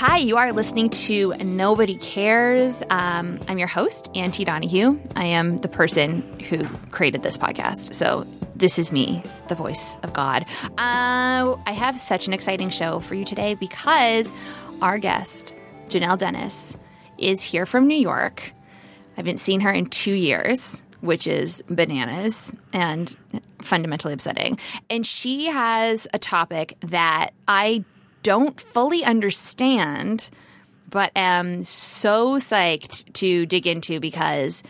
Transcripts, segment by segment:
Hi, you are listening to Nobody Cares. Um, I'm your host, Anne T. Donahue. I am the person who created this podcast. So this is me, the voice of God. Uh, I have such an exciting show for you today because our guest, Janelle Dennis, is here from New York. I haven't seen her in two years, which is bananas and fundamentally upsetting. And she has a topic that I don't fully understand, but am so psyched to dig into because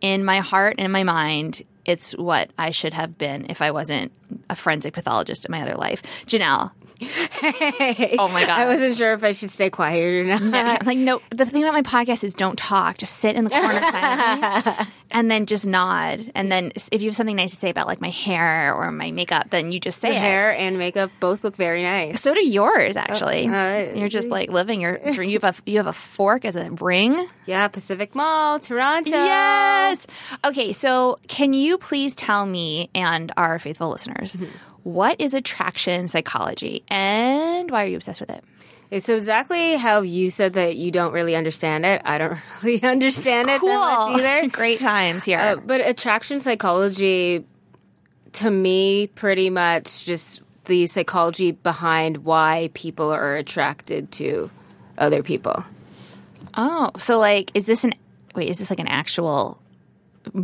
in my heart and in my mind, it's what I should have been if I wasn't a forensic pathologist in my other life. Janelle. Hey. Oh my God. I wasn't sure if I should stay quiet or not. Yeah, like no the thing about my podcast is don't talk just sit in the corner silently and then just nod and then if you have something nice to say about like my hair or my makeup then you just say The it hair and makeup both look very nice. so do yours actually uh, you're just like living your dream you have a you have a fork as a ring Yeah, Pacific Mall, Toronto. yes okay so can you please tell me and our faithful listeners what is attraction psychology and why are you obsessed with it so exactly how you said that you don't really understand it, I don't really understand it that much either. great times here Uh, but attraction psychology, to me, pretty much just the psychology behind why people are attracted to other people. Oh, so like, is this an wait? Is this like an actual?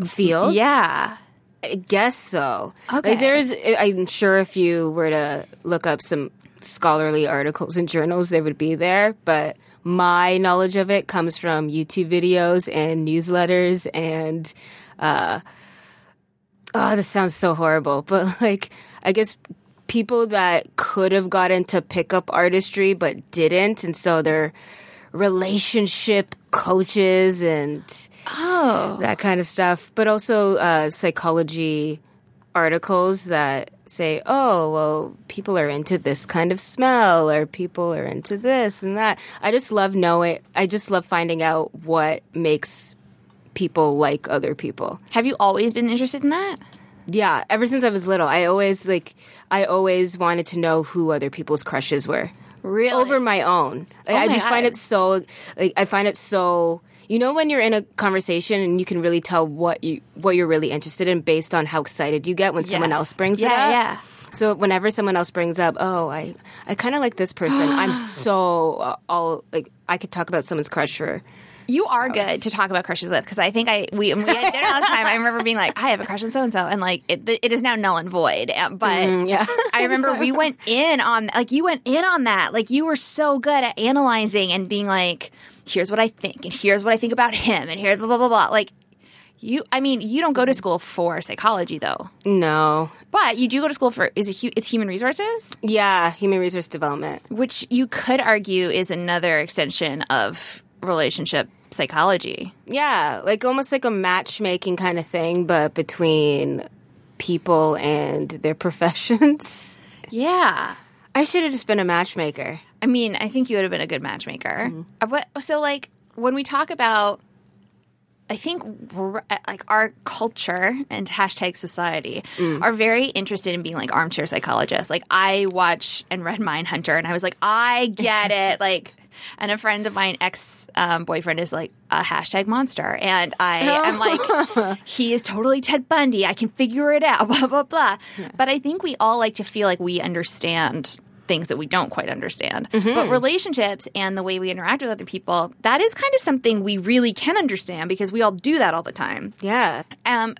Fields? Yeah. I guess so. Okay. Like there's, I'm sure if you were to look up some scholarly articles and journals, they would be there. But my knowledge of it comes from YouTube videos and newsletters and, uh, oh, this sounds so horrible, but like, I guess people that could have got into pickup artistry but didn't. And so they're relationship coaches and, Oh, that kind of stuff, but also uh, psychology articles that say, oh, well, people are into this kind of smell, or people are into this and that. I just love knowing, I just love finding out what makes people like other people. have you always been interested in that? Yeah, ever since I was little, I always like, I always wanted to know who other people's crushes were. Really? Over my own. Like, I my just find it so, like, I find it so, you know, when you're in a conversation and you can really tell what you, what you're really interested in based on how excited you get when someone else brings Yeah, it up. yeah. So whenever someone else brings up, oh, I, I kind of like this person, I'm so, uh, all, like, I could talk about someone's crush for, You are good to talk about crushes with because I think I we, we had dinner last time. I remember being like, I have a crush on so and so, and like it, it is now null and void. Uh, But yeah. I remember we went in on like you went in on that. Like you were so good at analyzing and being like, here's what I think, and here's what I think about him, and here's blah blah blah blah. Like you, I mean, you don't go to school for psychology though, no. but you do go to school for is it it's human resources, Yeah, human resource development. which you could argue is another extension of relationship psychology. Yeah, like almost like a matchmaking kind of thing, but between people and their professions. Yeah. I should have just been a matchmaker. I mean, I think you would have been a good matchmaker. Uh, But so, like, when we talk about, I think uh, like our culture and hashtag society are very interested in being like armchair psychologists. Like, I watch and read Mindhunter, and I was like, I get it. like, and a friend of mine, ex um, boyfriend, is like a hashtag monster, and I am like, he is totally Ted Bundy. I can figure it out. Blah blah blah. But I think we all like to feel like we understand things that we don't quite understand. But relationships and the way we interact with other people, that is kind of something we really can understand because we all do that all the time. Yeah. Um,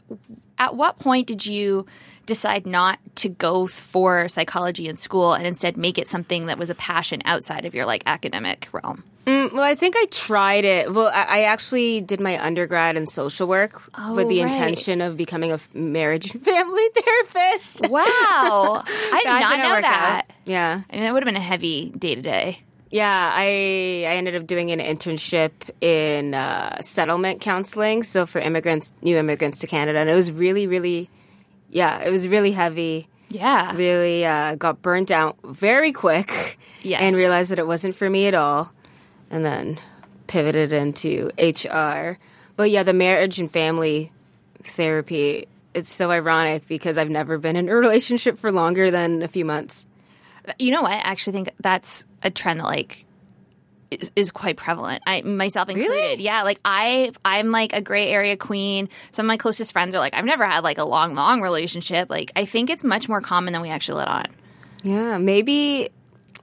at what point did you decide not to go for psychology in school and instead make it something that was a passion outside of your like academic realm? Mm, well, I think I tried it. Well, I, I actually did my undergrad in social work with the Oh, right. intention of becoming a marriage and family therapist. Wow. I did not know that. out. Yeah. I mean, that would have been a heavy day to day. Yeah, I I ended up doing an internship in uh, settlement counseling, so for immigrants, new immigrants to Canada, and it was really, really, yeah, it was really heavy. Yeah. Really uh, got burnt out very quick, Yes. and realized that it wasn't for me at all, and then pivoted into HR. But yeah, the marriage and family therapy. It's so ironic because I've never been in a relationship for longer than a few months. You know what? I actually think that's a trend that like is, is quite prevalent. I myself included. Yeah, like I I'm like a gray area queen. Some of my closest friends are like I've never had like a long long relationship. Like I think it's much more common than we actually let on. Yeah, maybe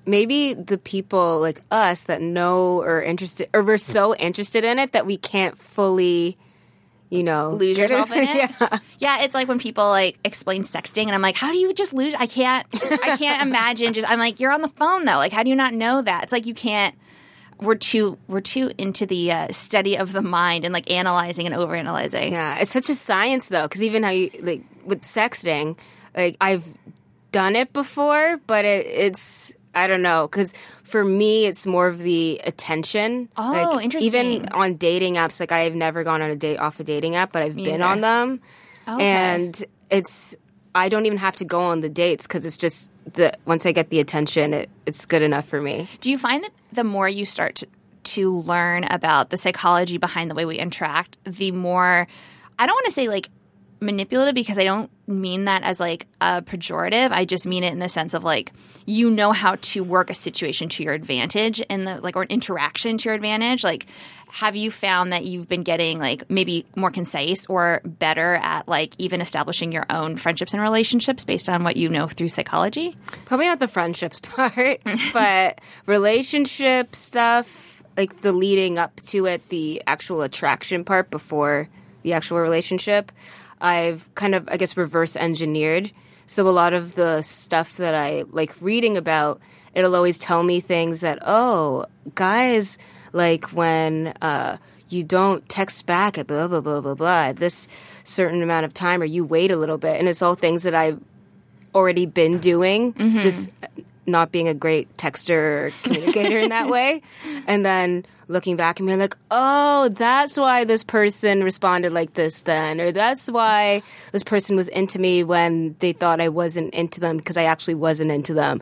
maybe the people like us that know or interested or we're so interested in it that we can't fully you know Lose yourself in it. yeah. Yeah, it's like when people like explain sexting, and I'm like, how do you just lose? I can't. I can't imagine. Just I'm like, you're on the phone though. Like, how do you not know that? It's like you can't. We're too we're too into the uh, study of the mind and like analyzing and overanalyzing. Yeah, it's such a science though cuz even how you like with sexting like I've done it before but it, it's I don't know cuz for me it's more of the attention Oh, like, interesting. even on dating apps like I've never gone on a date off a dating app but I've been neither. on them Okay. and it's I don't even have to go on the dates because it's just the once I get the attention, it, it's good enough for me. Do you find that the more you start to, to learn about the psychology behind the way we interact, the more I don't want to say like manipulative because I don't mean that as like a pejorative. I just mean it in the sense of like you know how to work a situation to your advantage and the like or an interaction to your advantage. Like have you found that you've been getting like maybe more concise or better at like even establishing your own friendships and relationships based on what you know through psychology? Probably not the friendships part, but relationship stuff, like the leading up to it, the actual attraction part before the actual relationship, I've kind of, I guess, reverse engineered. So a lot of the stuff that I like reading about, it'll always tell me things that, oh, guys, like when, uh, you don't text back at blah blah blah blah blah at this certain amount of time or you wait a little bit. And it's all things that I've already been doing. Just not being a great texter or communicator in that way and then looking back and being like oh that's why this person responded like this then or that's why this person was into me when they thought I wasn't into them because I actually wasn't into them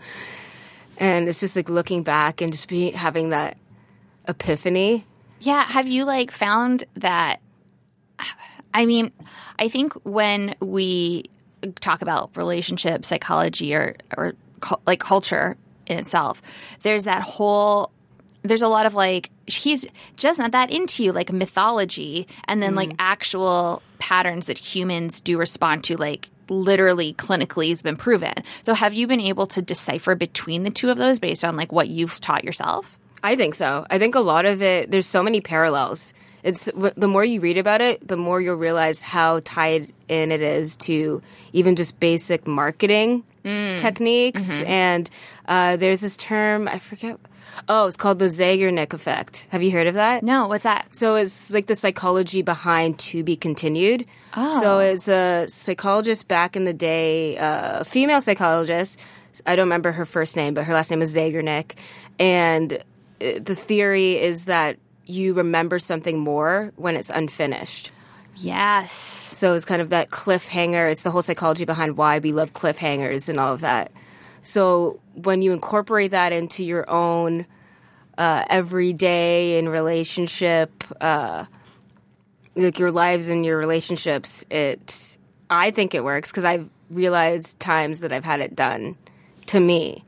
and it's just like looking back and just be having that epiphany Yeah. Have you like found that? I mean, I think when we talk about relationship psychology or or like culture in itself, there's that whole. There's a lot of like he's just not that into you, like mythology, and then like mm. actual patterns that humans do respond to, like literally clinically has been proven. So have you been able to decipher between the two of those based on like what you've taught yourself? I think so. I think a lot of it, there's so many parallels. It's the more you read about it, the more you'll realize how tied in it is to even just basic marketing techniques. And uh, there's this term, I forget. Oh, it's called the Zeigarnik effect. Have you heard of that? No, what's that? So it's like the psychology behind to be continued. Oh. So it's a psychologist back in the day, uh, a female psychologist. I don't remember her first name, but her last name was Zeigarnik. And the theory is that you remember something more when it's unfinished. Yes. So it's kind of that cliffhanger. It's the whole psychology behind why we love cliffhangers and all of that. So when you incorporate that into your own uh, everyday and relationship, uh, like your lives and your relationships, it I think it works because I've realized times that I've had it done to me,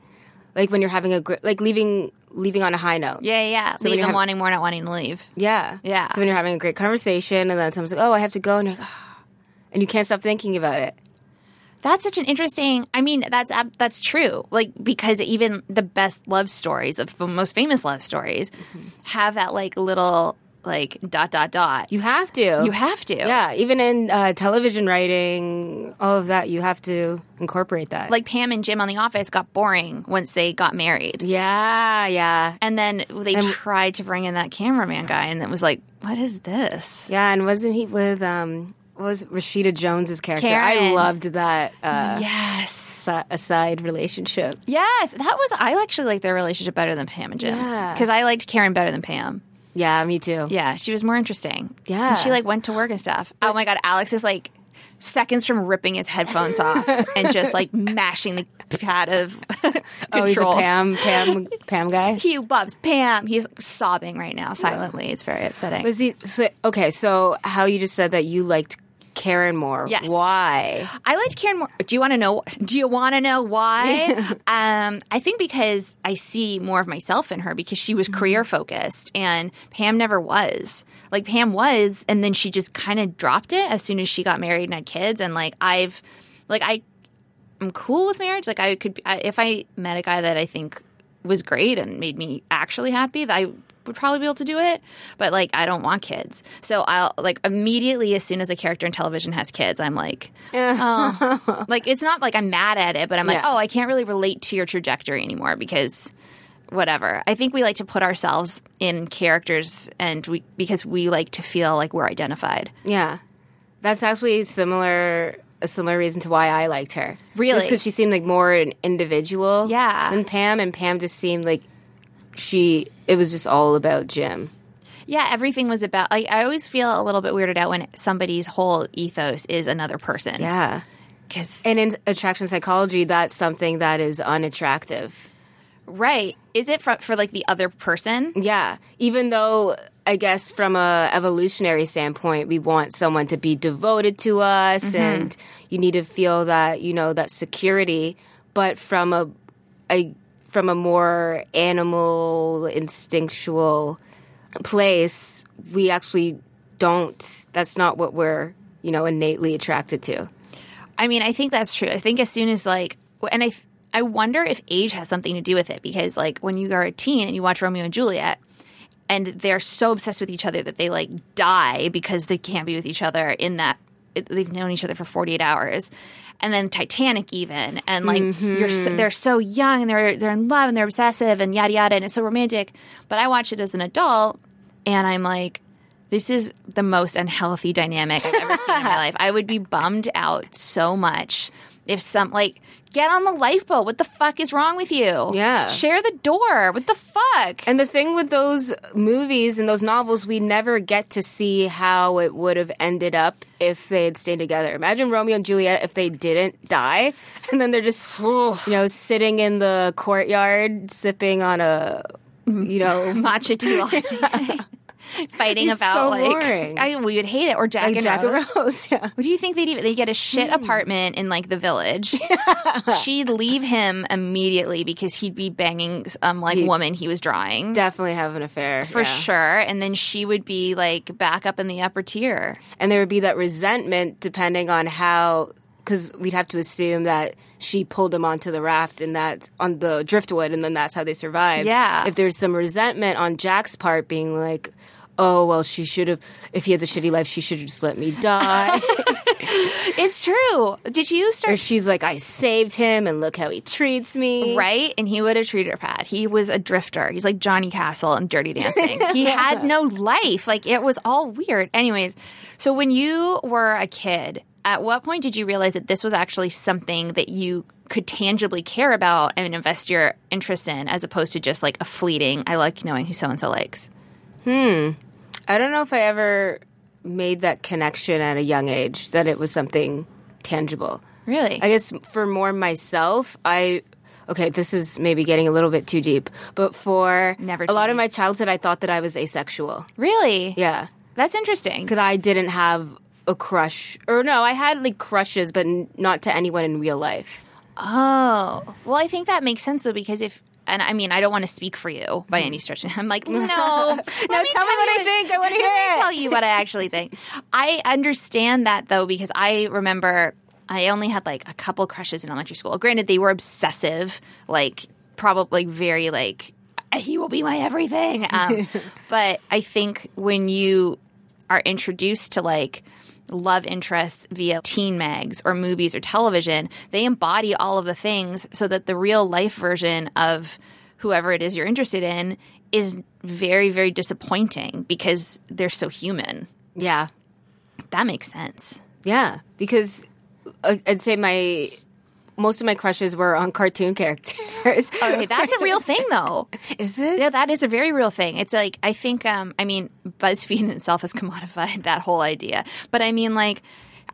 like when you're having a gr- like leaving leaving on a high note. Yeah, yeah. yeah. So when you're them wanting more, not wanting to leave. Yeah. Yeah. So when you're having a great conversation and then someone's like, oh, I have to go, and you're like, ah, and you can't stop thinking about it. That's such an interesting. I mean, that's that's true. Like because even the best love stories, the most famous love stories, Mm-hmm. have that like little like dot dot dot. You have to. You have to. Yeah, even in uh, television writing, all of that, you have to incorporate that. Like Pam and Jim on The Office got boring once they got married. yeah, yeah. And then they tried to bring in that cameraman guy, and it was like, what is this? Yeah, and wasn't he with um was Rashida Jones's character? I loved that uh Yes. si- aside relationship. Yes. That was, I actually like their relationship better than Pam and Jim's. Yeah. Because I liked Karen better than Pam. Yeah, me too. Yeah. She was more interesting. Yeah. And she like went to work and stuff. Oh my God. Alex is like seconds from ripping his headphones off and just like mashing the pad of Oh, he's a controls. Pam Pam Pam guy. He loves Pam. He's sobbing right now silently. It's very upsetting. Was he so, okay? So how you just said that you liked Karen more? Yes. Why? I liked Karen more. Do you want to know? Do you want to know why? um, I think because I see more of myself in her because she was career focused and Pam never was. Like Pam was, and then she just kind of dropped it as soon as she got married and had kids. And like I've, like I, I'm cool with marriage. Like I could, I, if I met a guy that I think was great and made me actually happy, I would probably be able to do it. But like, I don't want kids, so I'll like immediately as soon as a character in television has kids, I'm like, oh, like it's not like I'm mad at it, but I'm like, Yeah. oh, I can't really relate to your trajectory anymore because whatever. I think we like to put ourselves in characters, and we because we like to feel like we're identified. Yeah, that's actually similar. A similar reason to why I liked her. Really? because she seemed like more an individual. Yeah. than Pam, and Pam just seemed like she. It was just all about Jim. Yeah, everything was about. Like, I always feel a little bit weirded out when somebody's whole ethos is another person. Yeah, because and in attraction psychology, that's something that is unattractive. right, is it for, for like the other person? Yeah, even though I guess from a evolutionary standpoint, we want someone to be devoted to us, mm-hmm. and you need to feel that you know that security. But from a, a from a more animal instinctual place, we actually don't. That's not what we're you know innately attracted to. I mean, I think that's true. I think as soon as like, and I, I wonder if age has something to do with it because like when you are a teen and you watch Romeo and Juliet, and they're so obsessed with each other that they like die because they can't be with each other in that they've known each other for 48 hours and then titanic even and like you're so, mm-hmm. they're so young and they're they're in love and they're obsessive and yada yada and it's so romantic but i watch it as an adult and i'm like this is the most unhealthy dynamic I've ever seen in my life. I would be bummed out so much if some like get on the lifeboat. What the fuck is wrong with you? Yeah. Share the door. What the fuck? And the thing with those movies and those novels, we never get to see how it would have ended up if they had stayed together. Imagine Romeo and Juliet if they didn't die, and then they're just you know sitting in the courtyard sipping on a you know Matcha tea latte. Fighting It's about so like boring. I we would hate it or Jack like and Jack Rose. and Rose. Yeah. What do you think they'd even? They get a shit hmm. apartment in like the village. She'd leave him immediately because he'd be banging some um, like woman he was drawing. Definitely have an affair for yeah. sure. And then she would be like back up in the upper tier. and there would be that resentment depending on how because we'd have to assume that she pulled him onto the raft and that on the driftwood and then that's how they survived Yeah. if there's some resentment on jack's part being like oh well she should have if he has a shitty life she should have just let me die It's true. Did you or start she's like i saved him and look how he treats me right? And he would have treated her bad. He was a drifter. He's like Johnny Castle and Dirty Dancing. He had no life. Like it was all weird. Anyways, so when you were a kid, at what point did you realize that this was actually something that you could tangibly care about and invest your interest in as opposed to just like a fleeting, I like knowing who so and so likes? Hmm. I don't know if i ever made that connection at a young age that it was something tangible Really? I guess for more myself, I okay, this is maybe getting a little bit too deep, but for Never a lot of my childhood, I thought that I was asexual. really? Yeah, That's interesting. because I didn't have a crush, or no, I had like crushes, but n- not to anyone in real life. Oh, well, I think that makes sense though because if and I mean I don't want to speak for you by any stretch. I'm like no, no. tell me what I think. I wanna hear Let me tell you what I actually think. I understand that though because I remember I only had like a couple crushes in elementary school. Granted, they were obsessive, like probably very like he will be my everything. Um, but I think when you are introduced to like love interests via teen mags or movies or television, they embody all of the things so that the real life version of whoever it is you're interested in is very, very disappointing because they're so human. Yeah. That makes sense. Yeah. Because uh, I'd say my most of my crushes were on cartoon characters. Okay, that's a real thing though. Is it? Yeah, that is a very real thing. It's like I think um I mean BuzzFeed in itself has commodified that whole idea. But I mean like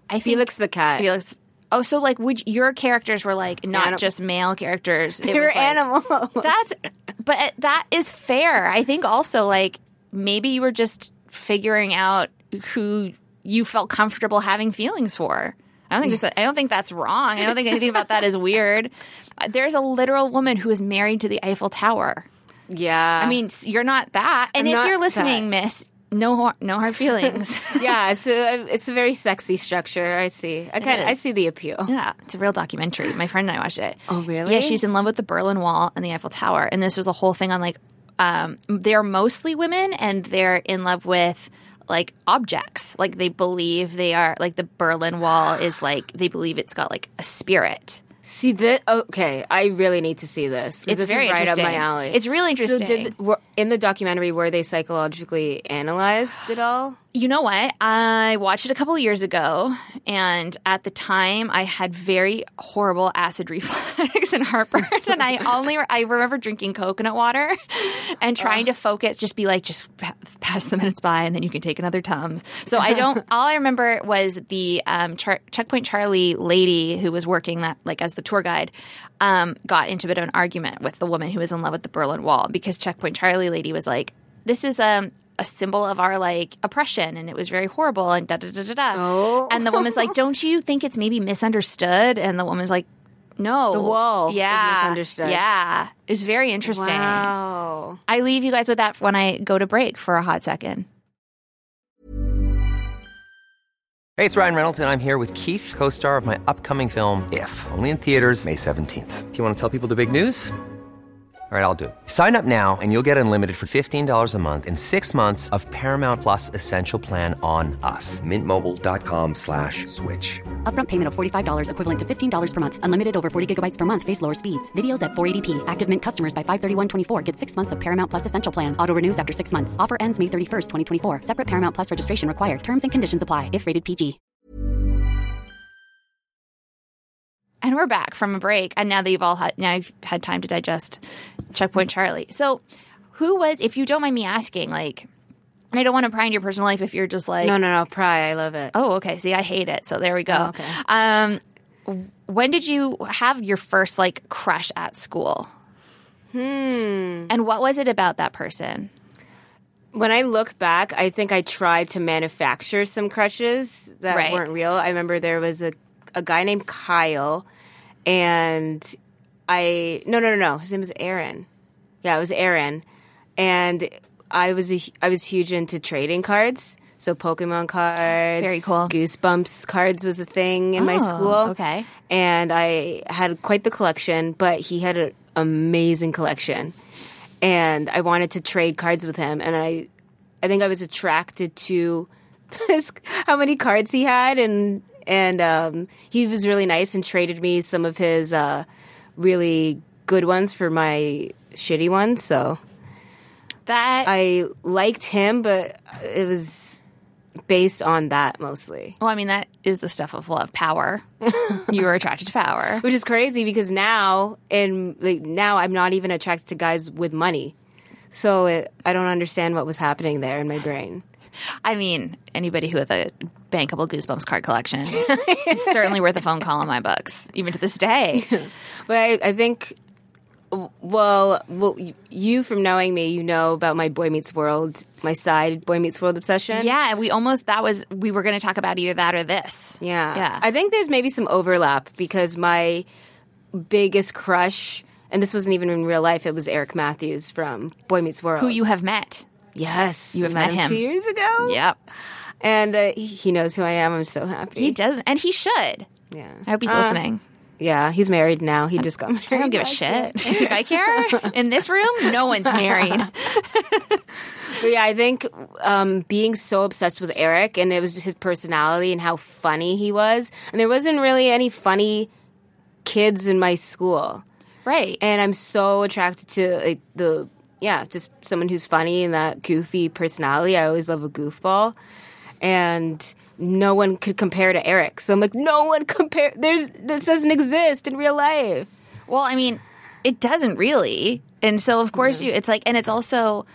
I think Felix the cat. Felix Oh, so like would your characters were like not Anim- just male characters. They were like- animals. That's but that is fair. I think also like maybe you were just figuring out who you felt comfortable having feelings for. I don't think this, I don't think that's wrong. I don't think anything about that is weird. Uh, There's a literal woman who is married to the Eiffel Tower. yeah. I mean, you're not that. And I'm if you're listening, Miss, no no hard feelings. yeah. So it's a very sexy structure. I see. I kind of I see the appeal. Yeah, it's a real documentary. My friend and I watched it. Oh, really? Yeah, she's in love with the Berlin Wall and the Eiffel Tower, and this was a whole thing on like um, they're mostly women, and they're in love with like objects. Like they believe they are like the Berlin Wall is like they believe it's got like a spirit. See that? Okay, I really need to see this. It's this very right up my interesting. alley. It's really interesting. So did were, in the documentary were they psychologically analyzed at all? You know what? I watched it a couple of years ago, and at the time, I had very horrible acid reflux and heartburn. and I only I remember drinking coconut water and trying to focus, just be like, just pa- pass the minutes by, and then you can take another tums. So I don't. all I remember was the um, Char- Checkpoint Charlie lady who was working that like as the tour guide um, got into a bit of an argument with the woman who was in love with the Berlin Wall because Checkpoint Charlie lady was like, this is um, a symbol of our like oppression and it was very horrible and da da da da da. Oh. And the woman's like, don't you think it's maybe misunderstood? And the woman's like, no. The wall is yeah, misunderstood. Yeah. It's very interesting. Wow. I leave you guys with that when I go to break for a hot second. Hey, it's Ryan Reynolds, and I'm here with Keith, co star of my upcoming film, If, only in theaters, May 17th. Do you want to tell people the big news? All right, I'll do it. Sign up now and you'll get unlimited for $15 a month in six months of Paramount Plus Essential Plan on us. Mintmobile.com slash switch. Upfront payment of $45 equivalent to $15 per month. Unlimited over 40 gigabytes per month. Face lower speeds. Videos at 480p. Active Mint customers by 531.24 get six months of Paramount Plus Essential Plan. Auto renews after six months. Offer ends May 31st, 2024. Separate Paramount Plus registration required. Terms and conditions apply if rated PG. And we're back from a break. And now that you've all had now you've had time to digest Checkpoint Charlie. So who was, if you don't mind me asking, like and I don't want to pry into your personal life if you're just like No, no, no. Pry. I love it. Oh, okay. See, I hate it. So there we go. Oh, okay. Um, when did you have your first like crush at school? Hmm. And what was it about that person? When I look back, I think I tried to manufacture some crushes that Right. weren't real. I remember there was a a guy named Kyle, and I no no no no his name was Aaron. Yeah, it was Aaron, and I was a, I was huge into trading cards. So Pokemon cards, Very cool. Goosebumps cards was a thing in my Oh, school. okay. and I had quite the collection. But he had an amazing collection, and I wanted to trade cards with him. And I, I think I was attracted to this, how many cards he had, and and um, he was really nice and traded me some of his uh, really good ones for my shitty ones. So That I liked him, but it was based on that mostly. well, I mean, that is the stuff of love, power. you were attracted to power. Which is crazy because now, and like now, I'm not even attracted to guys with money. So it, I don't understand what was happening there in my brain. I mean, anybody who has a bankable Goosebumps card collection it's certainly worth a phone call in my books, even to this day. But I, I think, well, well, you from knowing me, you know about my Boy Meets World, my side Boy Meets World obsession. yeah, and we almost that was we were going to talk about either that or this. Yeah. yeah. I think there's maybe some overlap because my biggest crush, and this wasn't even in real life, it was Eric Matthews from Boy Meets World. who you have met. Yes. You have met met him. two years ago. Yep. And uh, he, he knows who I am. I'm so happy. He doesn't, and he should. Yeah. I hope he's Uh, listening. Yeah, he's married now. He just got married. I don't give a shit. Think I care? In this room, no one's married. But yeah, I think um, being so obsessed with Eric and it was just his personality and how funny he was. And there wasn't really any funny kids in my school. Right. And I'm so attracted to like, the, yeah, just someone who's funny and that goofy personality. I always love a goofball. And no one could compare to Eric. So I'm like, no one compare. There's, this doesn't exist in real life. Well, I mean, it doesn't really. And so, of course, you, it's like, and it's also,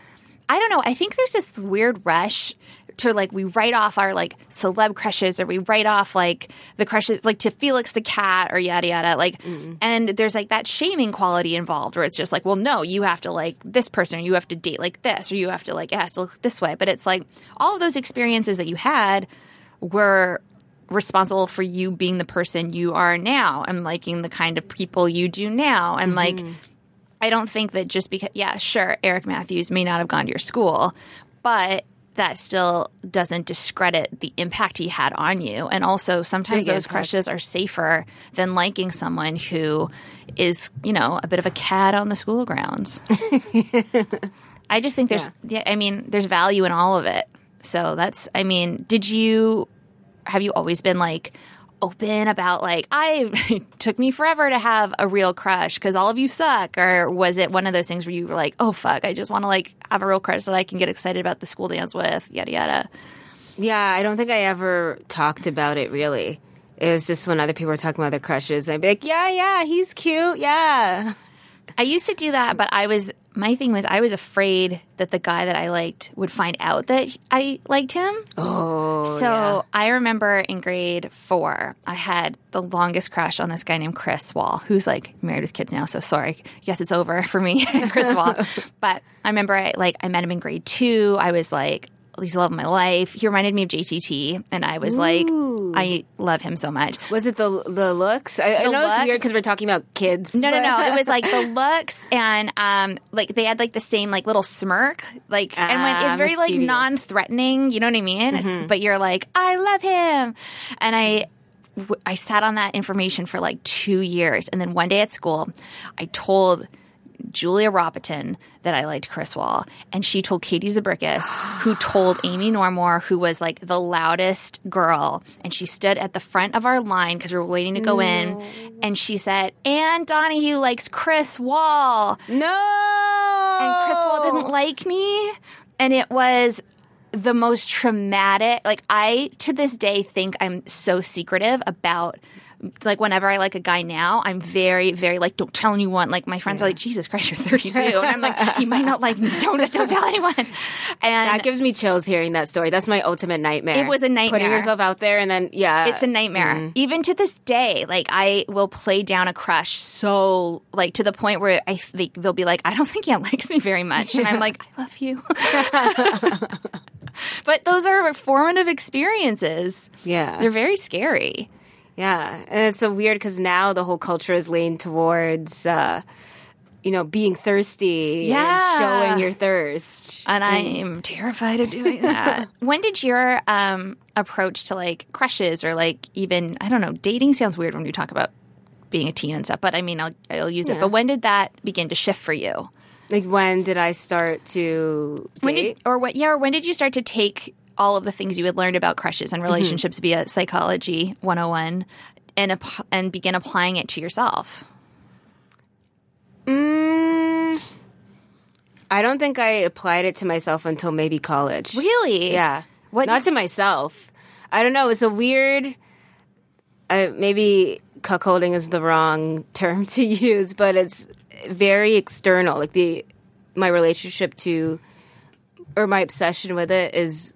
I don't know, I think there's this weird rush to like, we write off our like celeb crushes or we write off like the crushes, like to Felix the cat or yada yada. Like, mm. and there's like that shaming quality involved where it's just like, well, no, you have to like this person or you have to date like this or you have to like, it has to look this way. But it's like all of those experiences that you had were responsible for you being the person you are now and liking the kind of people you do now. And like, mm-hmm. I don't think that just because, yeah, sure, Eric Matthews may not have gone to your school, but that still doesn't discredit the impact he had on you. And also, sometimes Big those impact. crushes are safer than liking someone who is, you know, a bit of a cad on the school grounds. I just think there's, yeah. I mean, there's value in all of it. So that's, I mean, did you, have you always been like open about like, I, took me forever to have a real crush because all of you suck? Or was it one of those things where you were like, oh fuck, I just want to like have a real crush that I can get excited about the school dance with, yada yada? Yeah, I don't think I ever talked about it really. It was just when other people were talking about their crushes, I'd be like, yeah, yeah, he's cute, yeah. I used to do that, but I was my thing was I was afraid that the guy that I liked would find out that I liked him. Oh, so I remember in grade four, I had the longest crush on this guy named Chris Wall, who's like married with kids now. So sorry, yes, it's over for me, Chris Wall. But I remember I like I met him in grade two. I was like. He's the love of my life. He reminded me of JTT, and I was like, I love him so much. Was it the the looks? I, I The know it's weird because we're talking about kids. No, no, but- no. It was like the looks and um like they had like the same like little smirk. Like and when it's Ah, very like non threatening, you know what I mean? It's- But you're like, I love him. And I I sat on that information for like two years. And then one day at school, I told Julia Robiton that I liked Chris Wall, and she told Katie Zabrikis, who told Amy Normore, who was like the loudest girl, and she stood at the front of our line because we were waiting to go in, and she said, "Anne Donahue likes Chris Wall," No. and Chris Wall didn't like me, and it was the most traumatic. Like I to this day think I'm so secretive about. Like whenever I like a guy now, I'm very, very like, don't tell anyone. Like my friends are like, Jesus Christ, you're 32, and I'm like, he might not like me. Don't, don't tell anyone. And That gives me chills hearing that story. That's my ultimate nightmare. It was a nightmare. Putting yourself out there and then yeah, It's a nightmare. Mm-hmm. Even to this day, like I will play down a crush so like to the point where I think they'll be like, I don't think he likes me very much, and I'm like, I love you. but those are formative experiences. Yeah. They're very scary. Yeah, and it's so weird because now the whole culture is leaned towards, uh, you know, being thirsty Yeah. and showing your thirst. And I am terrified of doing that. when did your um, approach to like crushes or like even I don't know dating sounds weird when you talk about being a teen and stuff, but I mean I'll I'll use it. But when did that begin to shift for you? Like, when did I start to When date? did, or what? Yeah, or when did you start to take all of the things you had learned about crushes and relationships via psychology 101 and and begin applying it to yourself? Mm, I don't think I applied it to myself until maybe college. Really? Yeah. What- Not to myself. I don't know. It's a weird. Uh, maybe cuckolding is the wrong term to use, but it's very external. Like the my relationship to or my obsession with it is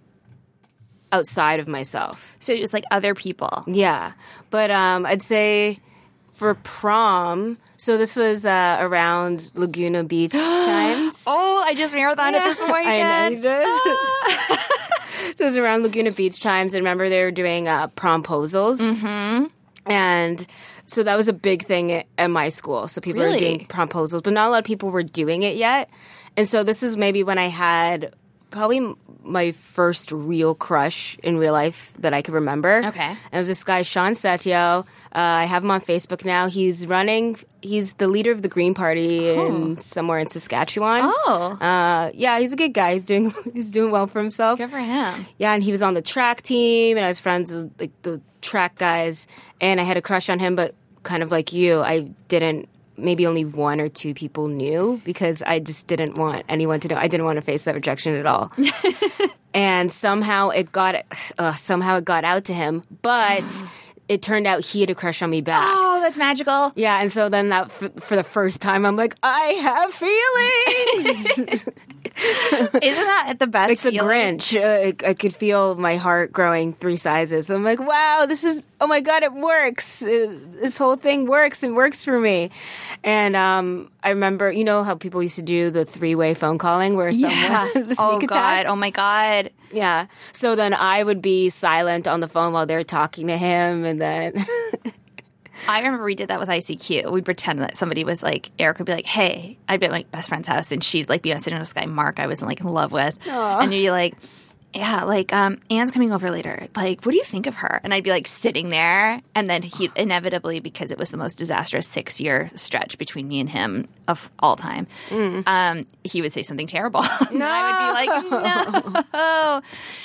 outside of myself. So it's like other people. Yeah, but um, I'd say for prom. So this was uh, around Laguna Beach times. Oh, I just marathoned it this weekend. I know you did. so it was around Laguna Beach times. And remember, they were doing uh, promposals. Mm-hmm. And so that was a big thing at, at my school. So people Really? were doing promposals, but not a lot of people were doing it yet. And so this is maybe when I had probably my first real crush in real life that I could remember. Okay. And it was this guy, Sean Setio. Uh, I have him on Facebook now. He's running. He's the leader of the Green Party in somewhere in Saskatchewan. Oh. Uh, yeah, he's a good guy. He's doing he's doing well for himself. Good for him. Yeah, and he was on the track team, and I was friends with like the track guys, and I had a crush on him, but kind of like you, I didn't. Maybe only one or two people knew because I just didn't want anyone to know. I didn't want to face that rejection at all. and somehow it got uh, somehow it got out to him, but it turned out he had a crush on me back. Oh, that's magical. Yeah, and so then that f- for the first time, I'm like, I have feelings. Isn't that at the best like the? Grinch. Uh, I, I could feel my heart growing three sizes. I'm like, wow, this is, oh my God, it works. Uh, this whole thing works and works for me. And um, I remember, you know how people used to do the three way phone calling where someone, oh God. Oh my God. Yeah. So then I would be silent on the phone while they're talking to him. And then, I remember we did that with ICQ. We'd pretend that somebody was like, Eric would be like, hey, I'd be at my best friend's house and she'd like be sitting with this guy, Mark, I was like in love with. And you'd be like, yeah, like, um, Anne's coming over later. Like, what do you think of her? And I'd be like sitting there. And then he inevitably, because it was the most disastrous six year stretch between me and him of all time, um, he would say something terrible. and I would be like, no.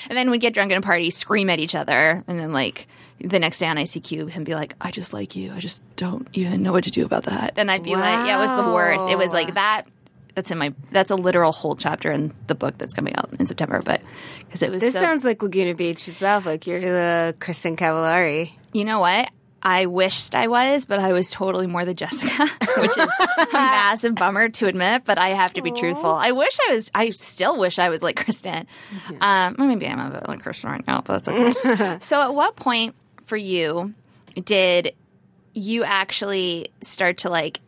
And then we'd get drunk at a party, scream at each other. And then, like, the next day on ICQ, him be like, I just like you. I just don't even know what to do about that. And I'd be like, yeah, it was the worst. It was like that. That's in my. That's a literal whole chapter in the book that's coming out in September. But because it was this so, sounds like Laguna Beach itself. Like you're the Kristin Cavallari. you know what? I wished I was, but I was totally more the Jessica, which is a massive bummer to admit. But I have to be truthful. I wish I was. I still wish I was like Kristin. Um, well, maybe I'm a bit like Kristin right now, but that's okay. so, at what point for you did you actually start to like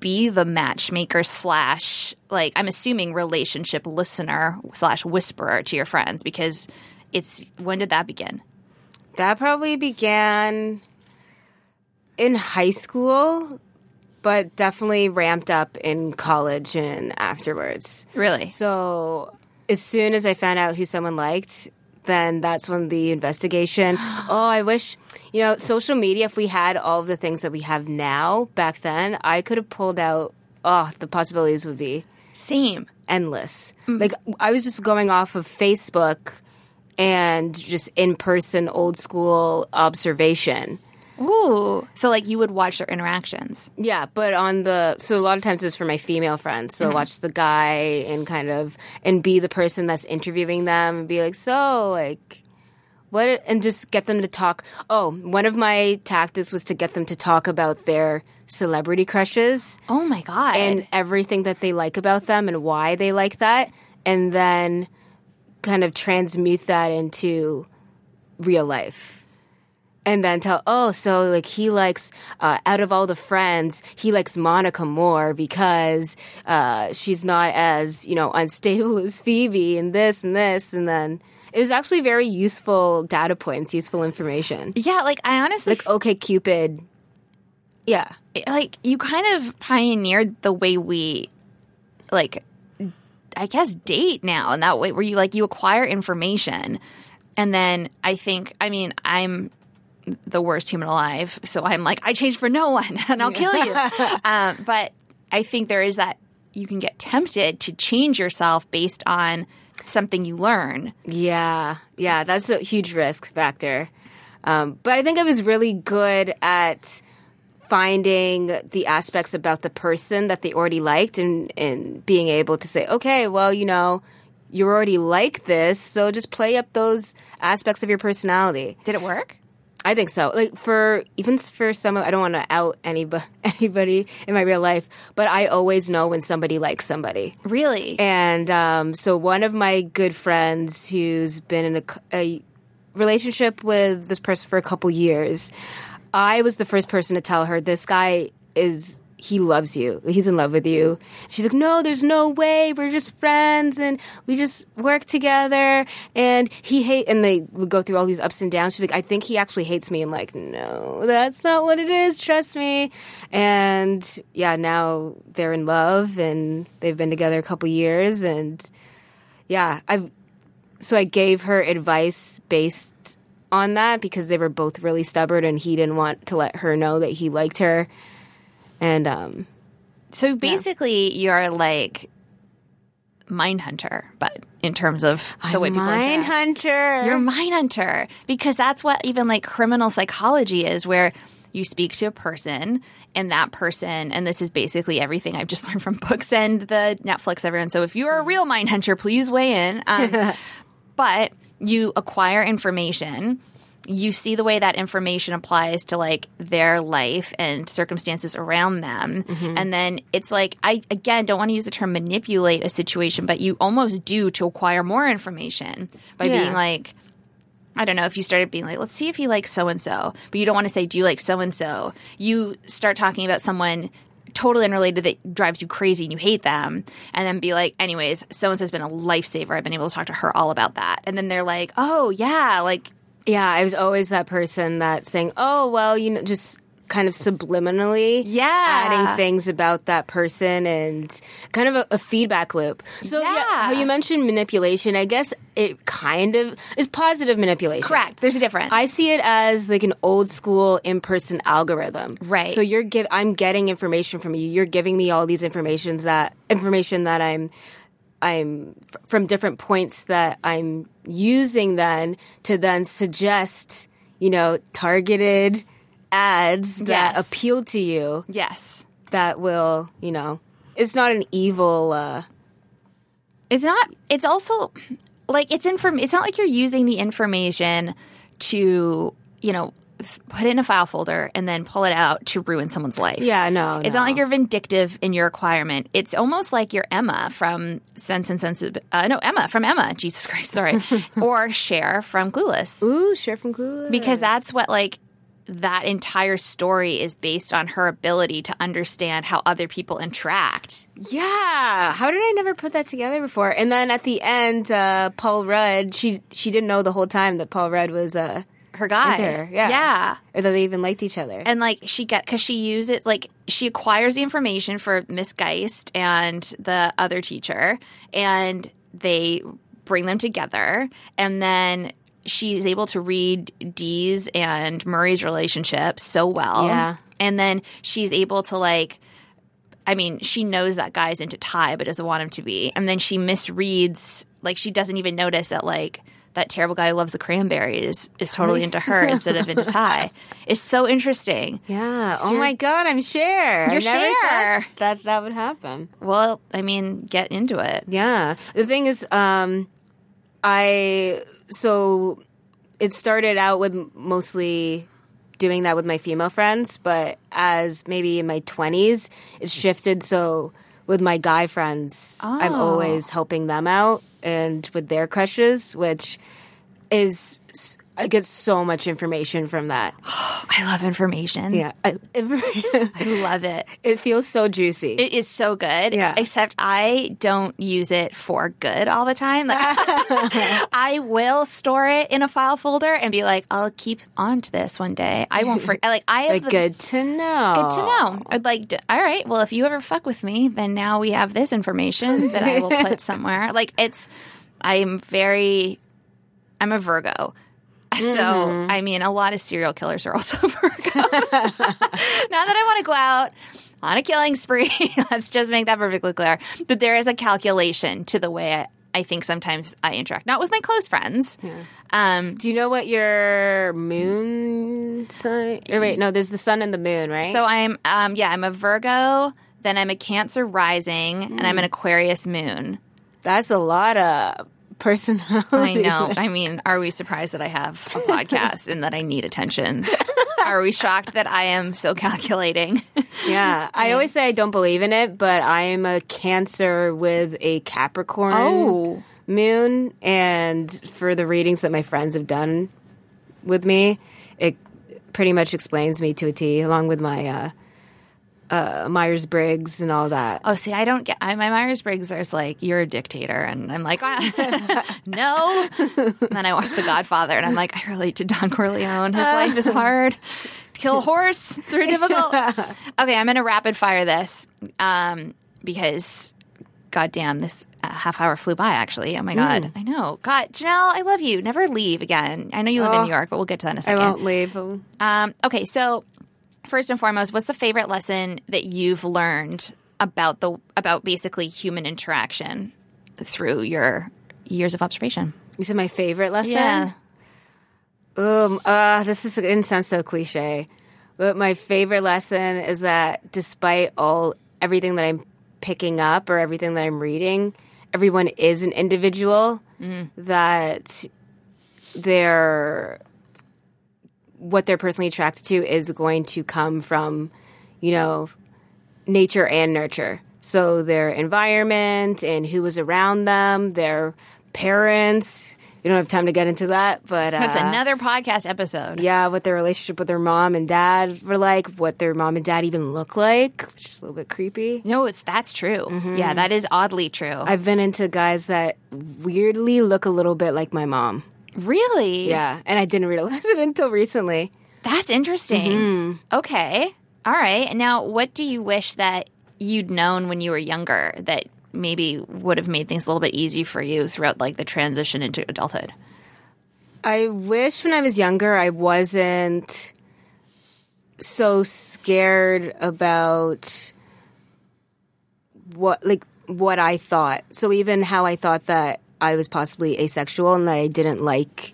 be the matchmaker slash like I'm assuming relationship listener slash whisperer to your friends because it's when did that begin? That probably began in high school, but definitely ramped up in college and afterwards. Really? So as soon as I found out who someone liked, then that's when the investigation. oh, I wish, you know, social media, if we had all the things that we have now back then, I could have pulled out, oh, the possibilities would be Same. endless. Mm-hmm. Like I was just going off of Facebook and just in person old school observation. Ooh. So like you would watch their interactions. Yeah, but on the so a lot of times it was for my female friends. So mm-hmm. watch the guy and kind of and be the person that's interviewing them and be like, so like what and just get them to talk. Oh, one of my tactics was to get them to talk about their celebrity crushes Oh my god. and everything that they like about them and why they like that, and then kind of transmute that into real life. And then tell, oh, so like he likes, uh, out of all the friends, he likes Monica more because uh, she's not as, you know, unstable as Phoebe and this and this. And then it was actually very useful data points, useful information. yeah, like I honestly Like, okay, Cupid. Yeah. like you kind of pioneered the way we like I guess date now in that way where you like you acquire information and then I think I mean I'm the worst human alive. So I'm like I change for no one and I'll kill you. Um, but I think there is that you can get tempted to change yourself based on something you learn. Yeah, yeah, that's a huge risk factor. Um, but I think I was really good at finding the aspects about the person that they already liked and, and being able to say, okay, well, you know, you're already like this, so just play up those aspects of your personality. did it work I think so. Like for even for some, I don't want to out anybody, anybody in my real life, but I always know when somebody likes somebody. really And um, so one of my good friends who's been in a relationship with this person for a couple years, I was the first person to tell her this guy is he loves you. He's in love with you. She's like, no, there's no way. We're just friends and we just work together. And he hate, and they would go through all these ups and downs. She's like, I think he actually hates me. I'm like, no, that's not what it is. Trust me. And yeah, now they're in love and they've been together a couple years. And yeah, I've, so I gave her advice based on that because they were both really stubborn and he didn't want to let her know that he liked her. And um So basically, you're like mind hunter, but in terms of the way people Mind. Hunter. You're mind hunter because that's what even like criminal psychology is, where you speak to a person and that person, and this is basically everything I've just learned from books and the Netflix, everyone. So if you're a real mind hunter, please weigh in. Um, but you acquire information. You see the way that information applies to like their life and circumstances around them. Mm-hmm. And then it's like, I again don't want to use the term manipulate a situation, but you almost do to acquire more information by Yeah. being like, I don't know if you started being like, let's see if he likes so and so, but you don't want to say, do you like so and so? You start talking about someone totally unrelated that drives you crazy and you hate them, and then be like, anyways, so and so's been a lifesaver. I've been able to talk to her all about that. And then they're like, oh, yeah, like, Yeah, I was always that person that saying, "Oh, well, you know, just kind of subliminally Yeah. adding things about that person and kind of a, a feedback loop." So yeah. Yeah. how you mentioned manipulation, I guess it kind of is positive manipulation. correct. There's a difference. I see it as like an old school in-person algorithm. Right. So you're give I'm getting information from you. You're giving me all these informations that information that I'm I'm from different points that I'm using then to then suggest, you know, targeted ads that appeal to you yes. that will, you know, it's not an evil uh It's not. It's also like it's inform. It's not like you're using the information to you know f- put it in a file folder and then pull it out to ruin someone's life. Yeah, no, It's no. not like you're vindictive in your acquirement. It's almost like you're Emma from Sense and Sensitive. Uh, no, Emma from Emma. Jesus Christ, sorry. or Cher from Clueless. Ooh, Cher from Clueless. Because that's what like that entire story is based on her ability to understand how other people interact. Yeah, how did I never put that together before? And then at the end, uh, Paul Rudd, she she didn't know the whole time that Paul Rudd was uh, Her guy. into her. Yeah, Yeah. or that they even liked each other. and like she get because she uses like she acquires the information for Miss Geist and the other teacher, and they bring them together, and then she's able to read Dee's and Murray's relationship so well, Yeah. and then she's able to like. I mean, she knows that guy's into Tai, but doesn't want him to be. And then she misreads, like, she doesn't even notice that, like, that terrible guy who loves the cranberries is totally into her instead of into Tai. It's so interesting. yeah. So oh my God, I'm Cher. You're Cher. that that would happen. Well, I mean, get into it. Yeah. The thing is, um, I so it started out with mostly doing that with my female friends, but as maybe in my twenties, it shifted. So with my guy friends, I'm oh. always helping them out and with their crushes, which is I get so much information from that. I love information. Yeah, I, I love it. it feels so juicy. It is so good. Yeah. Except I don't use it for good all the time. Like, I will store it in a file folder and be like, I'll keep on to this one day. I won't forget. Like I have But the- good to know. Good to know. I'd like, to, all right, well, if you ever fuck with me, then now we have this information that I will put somewhere. Like, it's, I'm very, I'm a Virgo. So, Mm-hmm. I mean, a lot of serial killers are also Virgos. Not that I want to go out on a killing spree. Let's just make that perfectly clear. But there is a calculation to the way I, I think sometimes I interact, not with my close friends. Um, Do you know what your moon sign? Or wait, no, there's the sun and the moon, right? So I'm, um, yeah, I'm a Virgo, then I'm a Cancer rising, and I'm an Aquarius moon. that's a lot of personality. I know. I mean, are we surprised that I have a podcast and that I need attention? Are we shocked that I am so calculating? Yeah, I always say I don't believe in it, but I am a Cancer with a Capricorn Oh. moon, and for the readings that my friends have done with me, it pretty much explains me to a T, along with my uh, uh, Myers Briggs and all that. Oh, see, I don't get. I, my Myers Briggs is like, "You're a dictator," and I'm like, "Ah, "No." And then I watch The Godfather, and I'm like, "I relate to Don Corleone. His life is hard. Kill a horse, it's very difficult." Okay, I'm gonna rapid fire this um, because, goddamn, this uh, half hour flew by. Actually, oh my god, I know. God, Janelle, I love you. Never leave again. I know you live in Oh. New York, but we'll get to that in a second. I won't leave. Um, okay, so first and foremost, what's the favorite lesson that you've learned about the about basically human interaction through your years of observation? You said my favorite lesson. Yeah. Um. Uh. This is it sounds so cliche, but my favorite lesson is that despite all everything that I'm picking up or everything that I'm reading, everyone is an individual. That they're what they're personally attracted to is going to come from, you know, nature and nurture. So their environment and who was around them, their parents. We don't have time to get into that, but uh, That's another podcast episode. yeah, what their relationship with their mom and dad were like, what their mom and dad even look like, which is a little bit creepy. No, it's that's true. Yeah, that is oddly true. I've been into guys that weirdly look a little bit like my mom. Really? Yeah, and I didn't realize it until recently. That's interesting. Mm-hmm. Okay. All right. Now, what do you wish that you'd known when you were younger that maybe would have made things a little bit easy for you throughout like the transition into adulthood? I wish when I was younger I wasn't so scared about what like what I thought. So even how I thought that I was possibly asexual and that I didn't like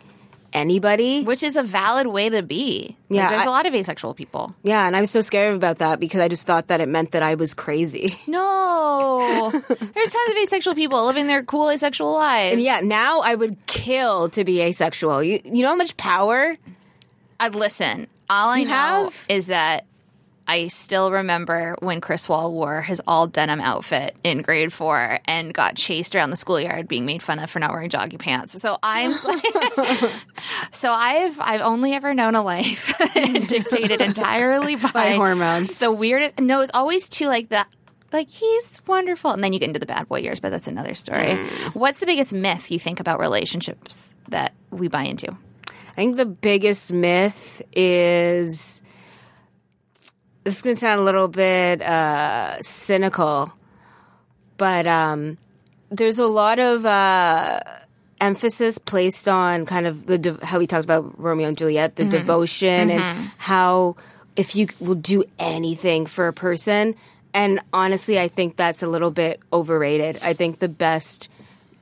anybody. Which is a valid way to be. Like, Yeah, there's I- a lot of asexual people. Yeah, and I was so scared about that because I just thought that it meant that I was crazy. No. there's tons of asexual people living their cool asexual lives. And yeah, now I would kill to be asexual. You you know how much power? Uh, listen, all I You know have? is that I still remember when Chris Wall wore his all denim outfit in grade four and got chased around the schoolyard being made fun of for not wearing joggy pants. So I'm so I've I've only ever known a life dictated entirely by, By hormones. The weirdest no, it's always too like the like he's wonderful and then you get into the bad boy years, but that's another story. Mm. What's the biggest myth you think about relationships that we buy into? I think the biggest myth is this is going to sound a little bit uh, cynical, but um, there's a lot of uh, emphasis placed on kind of the de- how we talked about Romeo and Juliet, the devotion, and how if you will do anything for a person. And honestly, I think that's a little bit overrated. I think the best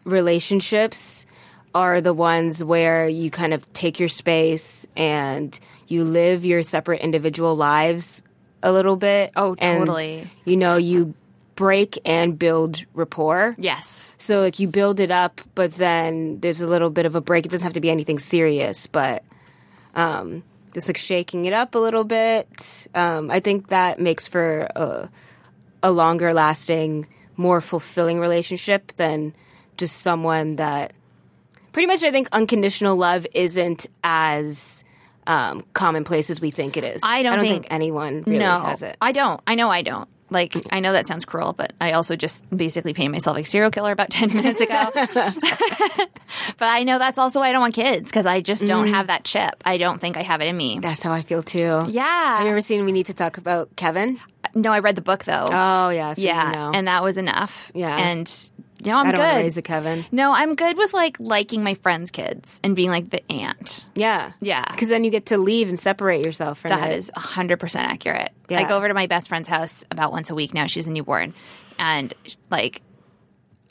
relationships are the ones where you kind of take your space and you live your separate individual lives a little bit. Oh, And, totally. you know, you break and build rapport. Yes. So like you build it up, but then there's a little bit of a break. It doesn't have to be anything serious, but um, just like shaking it up a little bit. Um, I think that makes for a, a longer lasting, more fulfilling relationship than just someone that pretty much I think unconditional love isn't as um, commonplace as we think it is. I don't think, think- anyone really no, has it. I don't. I know I don't. Like, I know that sounds cruel, but I also just basically painted myself like serial killer about 10 minutes ago. but I know that's also why I don't want kids because I just don't have that chip. I don't think I have it in me. That's how I feel too. yeah. Have you ever seen We Need to Talk About Kevin? no, I read the book though. Oh yeah, so yeah. You know. And that was enough. Yeah. And, know, I'm I don't good. raise a Kevin. no, I'm good with like liking my friends' kids and being like the aunt. Yeah, Yeah. Because then you get to leave and separate yourself from That it. is 100% accurate. I go over to my best friend's house about once a week now. She's a newborn. And like,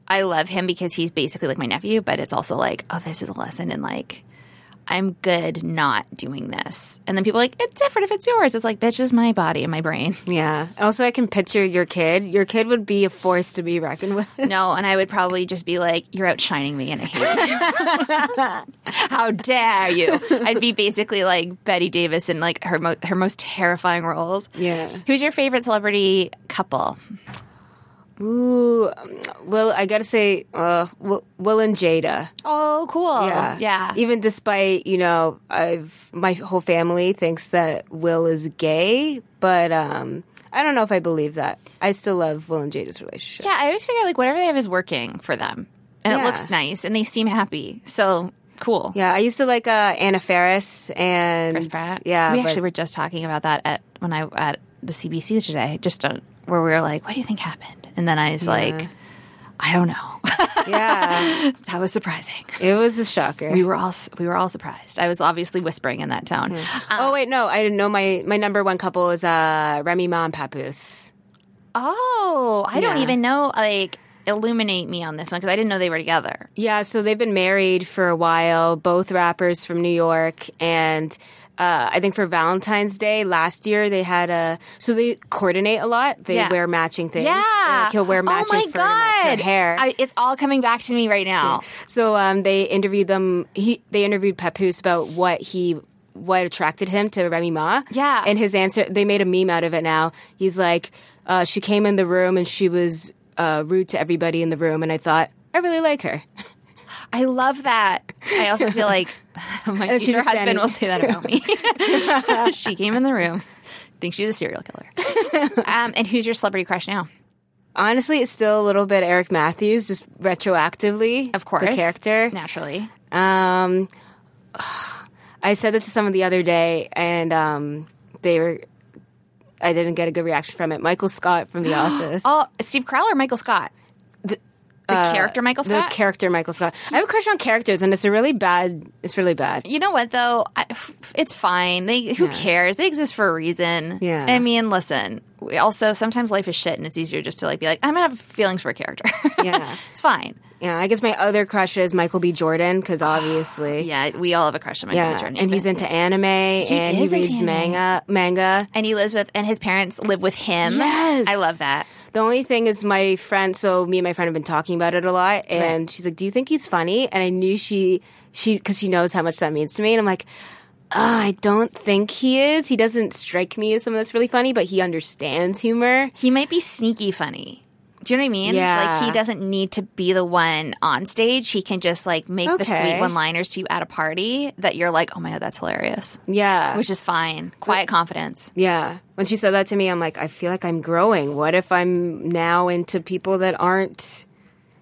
I love him because he's basically like my nephew, but it's also like, oh, this is a lesson in like, I'm good not doing this. And then people are like, it's different if it's yours. It's like, bitch, is my body and my brain. Yeah. Also, I can picture your kid. Your kid would be a force to be reckoned with. No, and I would probably just be like, "You're outshining me, and I hate you. How dare you?" I'd be basically like Bette Davis in like her mo- her most terrifying roles. Yeah. Who's your favorite celebrity couple? Ooh. Well, I gotta say, uh, Will, and Jada. Oh, cool. Yeah. yeah. Even despite, you know, I've my whole family thinks that Will is gay, but um, I don't know if I believe that. I still love Will and Jada's relationship. Yeah, I always figure like whatever they have is working for them, and it looks nice, and they seem happy. So cool. Yeah, I used to like uh, Anna Faris and Chris Pratt. Yeah, we but- actually were just talking about that at when I at the CBC today, just uh, where we were like, "What do you think happened?" And then I was like, "I don't know." Yeah, That was surprising. it was a shocker. We were all we were all surprised. I was obviously whispering in that tone. oh wait, no, I didn't know my my number one couple is uh, Remy Ma and Papoose. Oh, I don't even know. Like, illuminate me on this one because I didn't know they were together. Yeah, so they've been married for a while, both rappers from New York. And uh, I think for Valentine's Day last year, they had a. So they coordinate a lot. They Yeah. wear matching things. Yeah, Like he'll wear matching oh my fur God. hair. I, it's all coming back to me right now. so um, they interviewed them. He They interviewed Papoose about what he. What attracted him to Remy Ma? Yeah. and his answer. They made a meme out of it. Now he's like, uh, she came in the room and she was uh, rude to everybody in the room, and I thought I really like her. I love that. I also feel like my And future husband standing- will say that about me. she came in the room, thinks she's a serial killer. Um, and who's your celebrity crush now? Honestly, it's still a little bit Eric Matthews, just retroactively. Of course, the character. naturally. Um, I said it to someone the other day, and um, they were. I didn't get a good reaction from it. Michael Scott from The Office. Oh, Steve Carell or Michael Scott? The, uh, character Michael Scott. The character Michael Scott. I have a crush on characters, and it's a really bad. It's really bad. you know what though? I, it's fine. They who cares? They exist for a reason. Yeah. I mean, listen. We also, sometimes life is shit, and it's easier just to like be like, I'm gonna have feelings for a character. Yeah. it's fine. Yeah, I guess my other crush is Michael B. Jordan because obviously, Yeah, we all have a crush on Michael yeah, B. Jordan. and he's into anime and is he into reads manga. Manga. and he lives with, and his parents live with him. Yes. I love that. The only thing is my friend. So me and my friend have been talking about it a lot, and she's like, "Do you think he's funny?" And I knew she she because she knows how much that means to me, and I'm like. "Uh, I don't think he is. He doesn't strike me as someone that's really funny, but he understands humor. He might be sneaky funny. Do you know what I mean? Yeah. Like he doesn't need to be the one on stage. He can just like make the sweet one-liners to you at a party that you're like, oh my god, that's hilarious. Yeah. Which is fine. Quiet confidence. yeah. When she said that to me, I'm like, I feel like I'm growing. What if I'm now into people that aren't,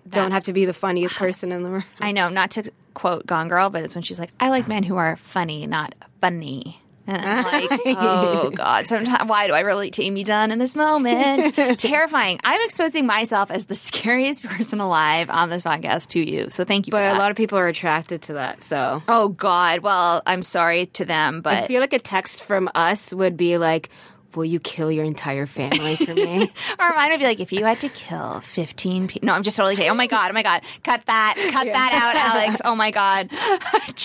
don't have to be the funniest person in the room? I know, not to quote Gone Girl, but it's when she's like, I like men who are funny, not funny. And I'm like, oh God, sometimes why do I relate to Amy Dunne in this moment? Terrifying. I'm exposing myself as the scariest person alive on this podcast to you. So thank you for But a lot of people are attracted to that. So oh God. Well, I'm sorry to them, but I feel like a text from us would be like, Will you kill your entire family for me? or mine would be like, if you had to kill 15 people. No, I'm just totally kidding. Oh my God. Oh my God. Cut that. Cut that out, Alex. Oh my God.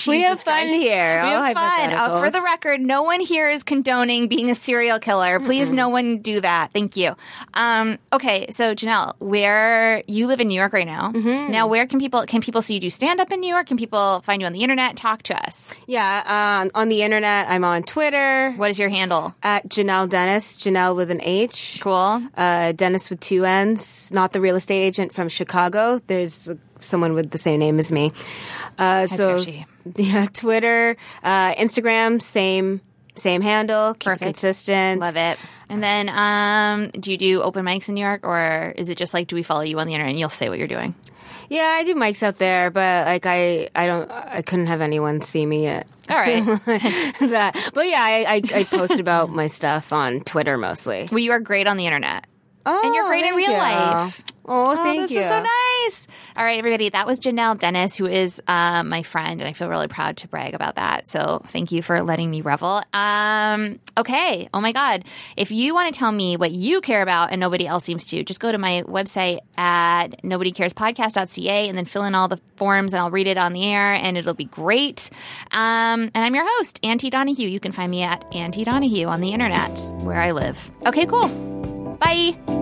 We have fun Christ. here. We have fun. Uh, for the record, no one here is condoning being a serial killer. Please, no one do that. Thank you. Um, okay, so Janelle, where you live in New York right now? Now, where can people can people see you do stand up in New York? Can people find you on the internet? Talk to us. Yeah, um, on the internet, I'm on Twitter What is your handle? at Janelle Dennis, Janelle with an H. Cool. Uh, Dennis with two N's, not the real estate agent from Chicago. There's someone with the same name as me. Uh, so, yeah, Twitter, uh, Instagram, same same handle. Keep Perfect. consistent. Love it. And then, um, do you do open mics in New York, or is it just like, do we follow you on the internet and you'll say what you're doing? Yeah, I do mics out there, but like I, I don't, I couldn't have anyone see me yet. All right. that, but yeah, I, I, I post about my stuff on Twitter mostly. well, you are great on the internet. Oh, and you're great in oh, real you. life. Oh, thank this you. is so nice. All right, everybody. That was Janelle Dennis, who is um, my friend, and I feel really proud to brag about that. So thank you for letting me revel. Um, okay. Oh my God. If you want to tell me what you care about and nobody else seems to, just go to my website at nobodycarespodcast.ca and then fill in all the forms, and I'll read it on the air, and it'll be great. Um, and I'm your host, Anne T. Donahue. You can find me at Anne T. Donahue on the internet, where I live. Okay, cool. Bye.